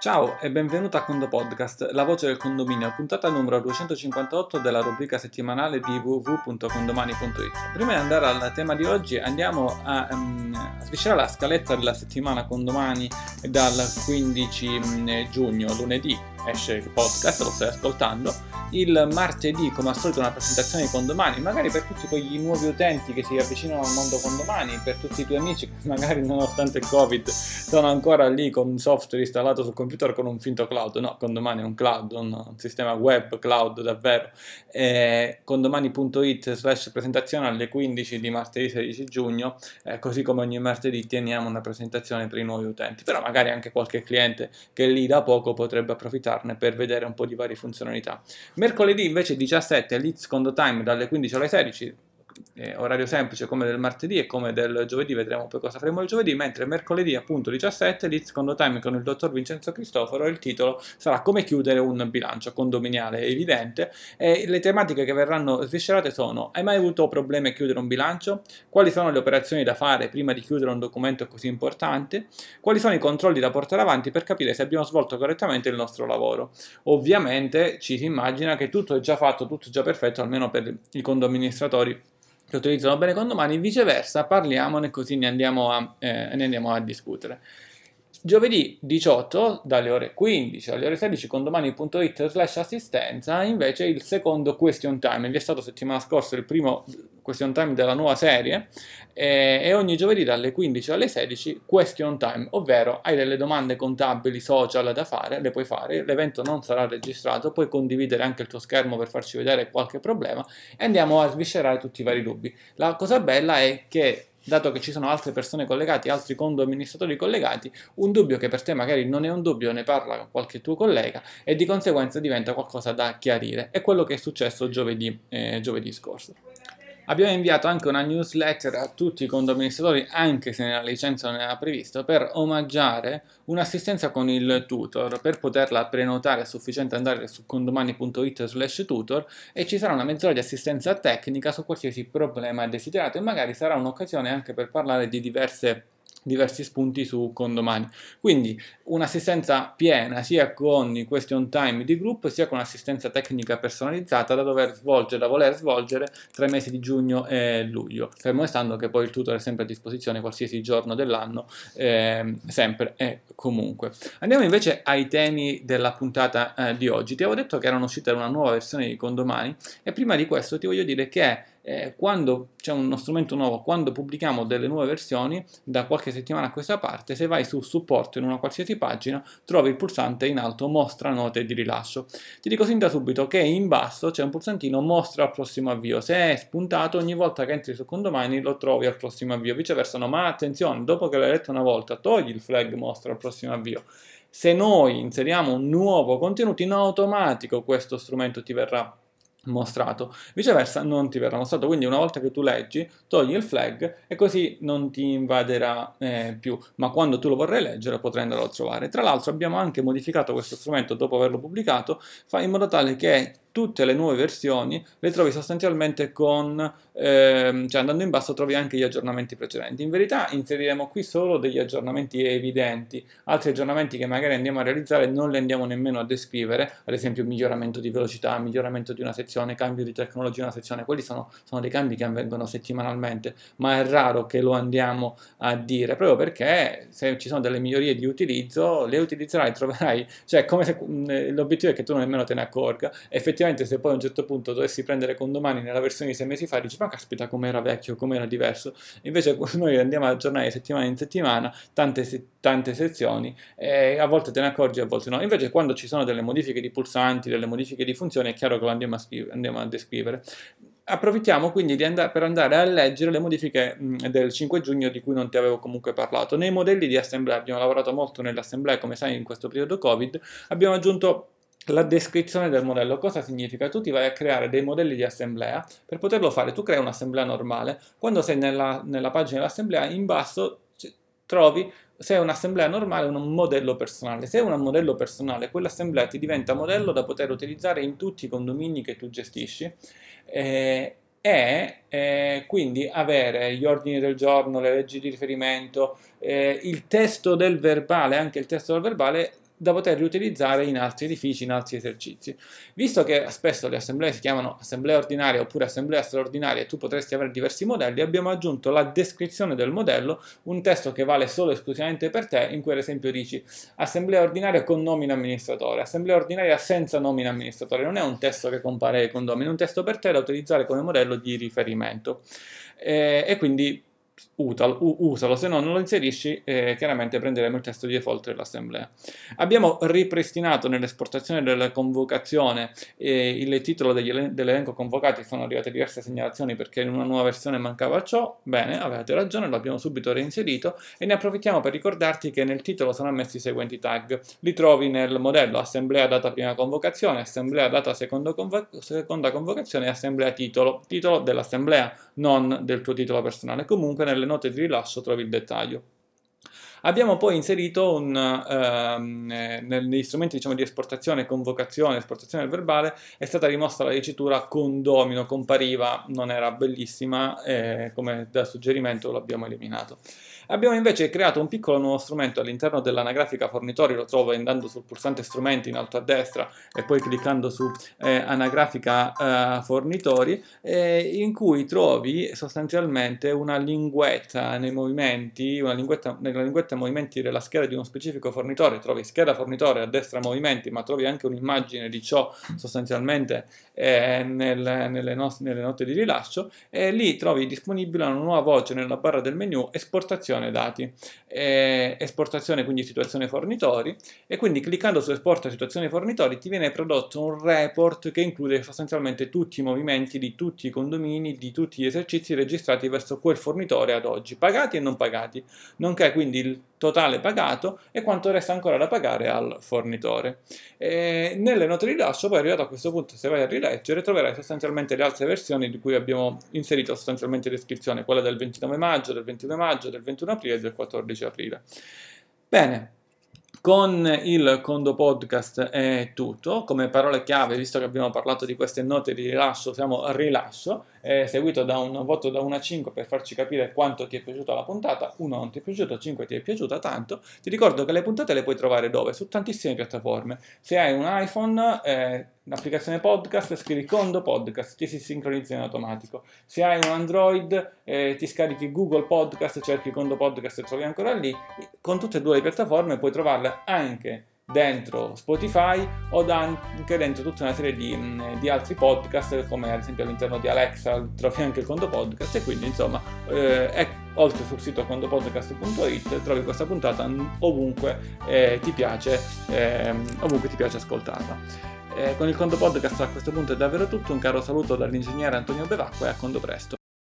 Ciao e benvenuto a Condo Podcast, la voce del condominio, puntata numero 258 della rubrica settimanale di www.condomani.it. Prima di andare al tema di oggi andiamo a, um, a sviscerare la scaletta della settimana Condomani dal 15 mm, giugno, lunedì esce il podcast, lo stai ascoltando, il martedì come al solito una presentazione di condomani, magari per tutti quegli nuovi utenti che si avvicinano al mondo condomani, per tutti i tuoi amici che magari nonostante il covid sono ancora lì con un software installato sul computer con un finto cloud, no, condomani è un cloud, un, sistema web cloud davvero, eh, condomani.it slash presentazione alle 15 di martedì 16 giugno, eh, così come ogni martedì teniamo una presentazione per i nuovi utenti, però magari anche qualche cliente che lì da poco potrebbe approfittarne per vedere un po' di varie funzionalità. Mercoledì invece 17 Leeds Condo Time dalle 15 alle 16 eh, orario semplice come del martedì e come del giovedì, vedremo poi cosa faremo il giovedì, mentre mercoledì appunto 17 Leeds Condo Time con il dottor Vincenzo Cristoforo il titolo sarà come chiudere un bilancio condominiale evidente e le tematiche che verranno sviscerate sono hai mai avuto problemi a chiudere un bilancio? Quali sono le operazioni da fare prima di chiudere un documento così importante? Quali sono i controlli da portare avanti per capire se abbiamo svolto correttamente il nostro lavoro? Ovviamente ci si immagina che tutto è già fatto, tutto è già perfetto, almeno per i condoministratori che utilizzano bene condomani, viceversa parliamone così ne andiamo a, eh, ne andiamo a discutere. Giovedì 18 dalle ore 15 alle ore 16 condomani.it slash assistenza invece il secondo question time, vi è stato settimana scorsa il primo question time della nuova serie eh, e ogni giovedì dalle 15 alle 16 question time, ovvero hai delle domande contabili social da fare, le puoi fare, l'evento non sarà registrato, puoi condividere anche il tuo schermo per farci vedere qualche problema e andiamo a sviscerare tutti i vari dubbi. La cosa bella è che dato che ci sono altre persone collegate, altri condo amministratori collegati, un dubbio che per te magari non è un dubbio, ne parla qualche tuo collega e di conseguenza diventa qualcosa da chiarire. È quello che è successo giovedì, eh, giovedì scorso. Abbiamo inviato anche una newsletter a tutti i condoamministratori, anche se nella licenza non era previsto, per omaggiare un'assistenza con il tutor. Per poterla prenotare è sufficiente andare su condomani.it slash tutor e ci sarà una mezz'ora di assistenza tecnica su qualsiasi problema desiderato e magari sarà un'occasione anche per parlare di diverse diversi spunti su condomani. Quindi un'assistenza piena sia con i question time di gruppo sia con assistenza tecnica personalizzata da dover svolgere, da voler svolgere tra i mesi di giugno e luglio, fermo restando che poi il tutor è sempre a disposizione qualsiasi giorno dell'anno, eh, sempre e comunque. Andiamo invece ai temi della puntata eh, di oggi. Ti avevo detto che erano uscite una nuova versione di condomani e prima di questo ti voglio dire che eh, quando c'è uno strumento nuovo, quando pubblichiamo delle nuove versioni, da qualche settimana a questa parte, se vai su supporto in una qualsiasi pagina, trovi il pulsante in alto mostra note di rilascio. Ti dico sin da subito che in basso c'è un pulsantino mostra al prossimo avvio. Se è spuntato, ogni volta che entri su condomani lo trovi al prossimo avvio. Viceversa no, ma attenzione, dopo che l'hai letto una volta, togli il flag mostra al prossimo avvio. Se noi inseriamo un nuovo contenuto, in automatico questo strumento ti verrà mostrato. Viceversa non ti verrà mostrato, quindi una volta che tu leggi, togli il flag e così non ti invaderà eh, più, ma quando tu lo vorrai leggere potrai andarlo a trovare. Tra l'altro abbiamo anche modificato questo strumento dopo averlo pubblicato, in modo tale che tutte le nuove versioni le trovi sostanzialmente con, ehm, cioè andando in basso trovi anche gli aggiornamenti precedenti. In verità inseriremo qui solo degli aggiornamenti evidenti, altri aggiornamenti che magari andiamo a realizzare non li andiamo nemmeno a descrivere, ad esempio miglioramento di velocità, miglioramento di una sezione, cambio di tecnologia in una sezione, quelli sono, sono dei cambi che avvengono settimanalmente, ma è raro che lo andiamo a dire, proprio perché se ci sono delle migliorie di utilizzo, le utilizzerai, troverai, cioè come se l'obiettivo è che tu nemmeno te ne accorga, effettivamente effettivamente se poi a un certo punto dovessi prendere condomani nella versione di sei mesi fa, dici ma caspita com'era vecchio, com'era diverso. Invece noi andiamo a aggiornare di settimana in settimana tante, tante sezioni e a volte te ne accorgi, a volte no. Invece quando ci sono delle modifiche di pulsanti, delle modifiche di funzioni, è chiaro che lo andiamo a, scrivere, andiamo a descrivere. Approfittiamo quindi and- per andare a leggere le modifiche mh, del 5 giugno di cui non ti avevo comunque parlato. Nei modelli di assemblea abbiamo lavorato molto nell'assemblea, come sai in questo periodo Covid, abbiamo aggiunto la descrizione del modello. Cosa significa? Tu ti vai a creare dei modelli di assemblea, per poterlo fare tu crei un'assemblea normale, quando sei nella, nella pagina dell'assemblea in basso trovi se è un'assemblea normale o un modello personale. Se è un modello personale, quell'assemblea ti diventa modello da poter utilizzare in tutti i condomini che tu gestisci eh, e eh, quindi avere gli ordini del giorno, le leggi di riferimento, eh, il testo del verbale, anche il testo del verbale da poter riutilizzare in altri edifici, in altri esercizi. Visto che spesso le assemblee si chiamano assemblea ordinaria oppure assemblea straordinaria e tu potresti avere diversi modelli, abbiamo aggiunto la descrizione del modello, un testo che vale solo e esclusivamente per te, in cui ad esempio dici assemblea ordinaria con nomina amministratore, assemblea ordinaria senza nomina amministratore. Non è un testo che compare ai condomini, è un testo per te da utilizzare come modello di riferimento. Eh, e quindi usalo, se no non lo inserisci, eh, chiaramente prenderemo il testo di default dell'assemblea. Abbiamo ripristinato nell'esportazione della convocazione eh, il titolo degli, dell'elenco convocati, sono arrivate diverse segnalazioni perché in una nuova versione mancava ciò, bene, avete ragione, l'abbiamo subito reinserito e ne approfittiamo per ricordarti che nel titolo sono ammessi i seguenti tag, li trovi nel modello assemblea data prima convocazione, assemblea data convo- seconda convocazione e assemblea titolo, titolo dell'assemblea, non del tuo titolo personale. Comunque nelle note di rilascio trovi il dettaglio. Abbiamo poi inserito un, ehm, eh, negli strumenti diciamo, di esportazione, convocazione, esportazione del verbale, è stata rimossa la dicitura condomino, compariva, non era bellissima, eh, come da suggerimento l'abbiamo eliminato. Abbiamo invece creato un piccolo nuovo strumento all'interno dell'anagrafica fornitori, lo trovo andando sul pulsante strumenti in alto a destra e poi cliccando su eh, anagrafica eh, fornitori, eh, in cui trovi sostanzialmente una linguetta nei movimenti, una linguetta, nella linguetta movimenti della scheda di uno specifico fornitore, trovi scheda fornitore a destra movimenti, ma trovi anche un'immagine di ciò sostanzialmente eh, nel, nelle, no- nelle note di rilascio e lì trovi disponibile una nuova voce nella barra del menu esportazione esportazione dati, eh, esportazione quindi situazione fornitori e quindi cliccando su esporta situazione fornitori ti viene prodotto un report che include sostanzialmente tutti i movimenti di tutti i condomini, di tutti gli esercizi registrati verso quel fornitore ad oggi, pagati e non pagati, nonché quindi il totale pagato e quanto resta ancora da pagare al fornitore. E nelle note di rilascio, poi arrivato a questo punto, se vai a rileggere, troverai sostanzialmente le altre versioni di cui abbiamo inserito sostanzialmente descrizione, quella del 29 maggio, del 22 maggio, del 21 aprile e del 14 aprile. Bene, con il Condo Podcast è tutto, come parole chiave, visto che abbiamo parlato di queste note di rilascio, siamo rilascio, eh, seguito da un voto da 1 a 5 per farci capire quanto ti è piaciuta la puntata, 1 non ti è piaciuto, 5 ti è piaciuta tanto. Ti ricordo che le puntate le puoi trovare dove? Su tantissime piattaforme. Se hai un iPhone, eh, l'applicazione podcast, scrivi Condo Podcast, ti si sincronizza in automatico. Se hai un Android, eh, ti scarichi Google Podcast, cerchi Condo Podcast e trovi ancora lì. Con tutte e due le piattaforme puoi trovarle anche dentro Spotify o anche dentro tutta una serie di, di, altri podcast come ad esempio all'interno di Alexa trovi anche il Condo Podcast e quindi insomma eh, è, oltre sul sito condopodcast.it trovi questa puntata ovunque eh, ti piace eh, ovunque ti piace ascoltarla eh, con il Condo Podcast a questo punto è davvero tutto, un caro saluto dall'ingegnere Antonio Bevacqua e a Condo Presto.